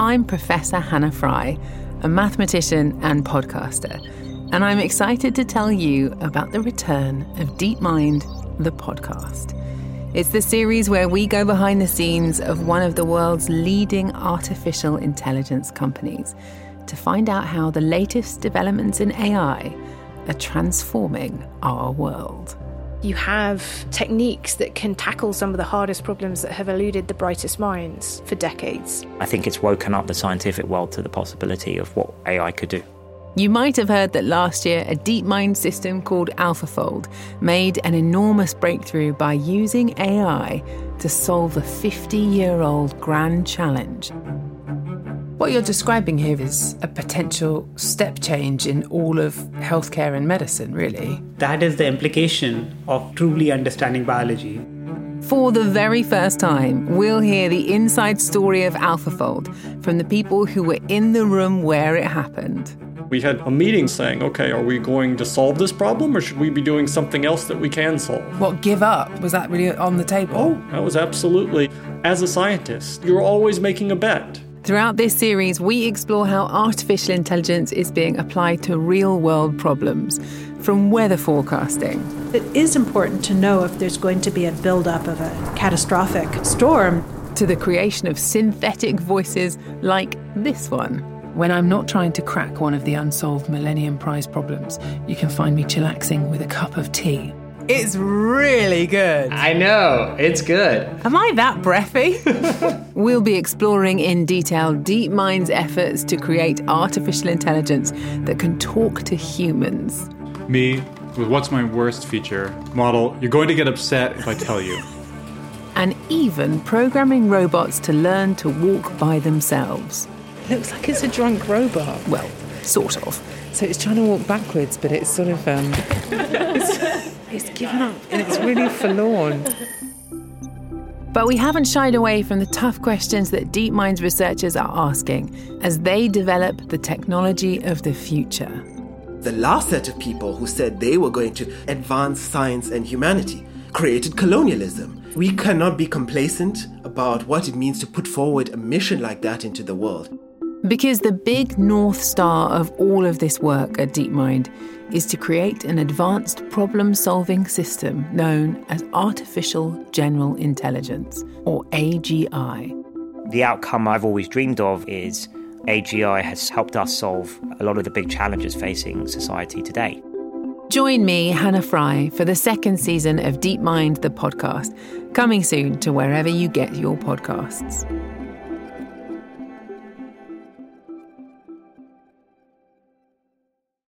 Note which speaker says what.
Speaker 1: I'm Professor Hannah Fry, a mathematician and podcaster, and I'm excited to tell you about the return of DeepMind, the podcast. It's the series where we go behind the scenes of one of the world's leading artificial intelligence companies to find out how the latest developments in AI are transforming our world.
Speaker 2: You have techniques that can tackle some of the hardest problems that have eluded the brightest minds for decades.
Speaker 3: I think it's woken up the scientific world to the possibility of what AI could do.
Speaker 1: You might have heard that last year a DeepMind system called AlphaFold made an enormous breakthrough by using AI to solve a 50 year old grand challenge.
Speaker 4: What you're describing here is a potential step change in all of healthcare and medicine, really.
Speaker 5: That is the implication of truly understanding biology.
Speaker 1: For the very first time, we'll hear the inside story of AlphaFold from the people who were in the room where it happened.
Speaker 6: We had a meeting saying, okay, are we going to solve this problem or should we be doing something else that we can solve?
Speaker 4: What, give up? Was that really on the table?
Speaker 6: Oh, that was absolutely. As a scientist, you're always making a bet.
Speaker 1: Throughout this series, we explore how artificial intelligence is being applied to real world problems, from weather forecasting.
Speaker 7: It is important to know if there's going to be a build-up of a catastrophic storm.
Speaker 1: To the creation of synthetic voices like this one.
Speaker 4: When I'm not trying to crack one of the unsolved Millennium Prize problems, you can find me chillaxing with a cup of tea. It's really good.
Speaker 8: I know, it's good.
Speaker 1: Am I that breathy? we'll be exploring in detail DeepMind's efforts to create artificial intelligence that can talk to humans.
Speaker 9: Me, with what's my worst feature, model, you're going to get upset if I tell you.
Speaker 1: And even programming robots to learn to walk by themselves.
Speaker 4: Looks like it's a drunk robot.
Speaker 1: Well, sort of.
Speaker 4: So it's trying to walk backwards, but it's sort of um, it's, it's given up and it's really forlorn.
Speaker 1: But we haven't shied away from the tough questions that DeepMind's researchers are asking as they develop the technology of the future.
Speaker 10: The last set of people who said they were going to advance science and humanity created colonialism. We cannot be complacent about what it means to put forward a mission like that into the world.
Speaker 1: Because the big North Star of all of this work at DeepMind is to create an advanced problem solving system known as Artificial General Intelligence, or AGI.
Speaker 3: The outcome I've always dreamed of is AGI has helped us solve a lot of the big challenges facing society today.
Speaker 1: Join me, Hannah Fry, for the second season of DeepMind the podcast, coming soon to wherever you get your podcasts.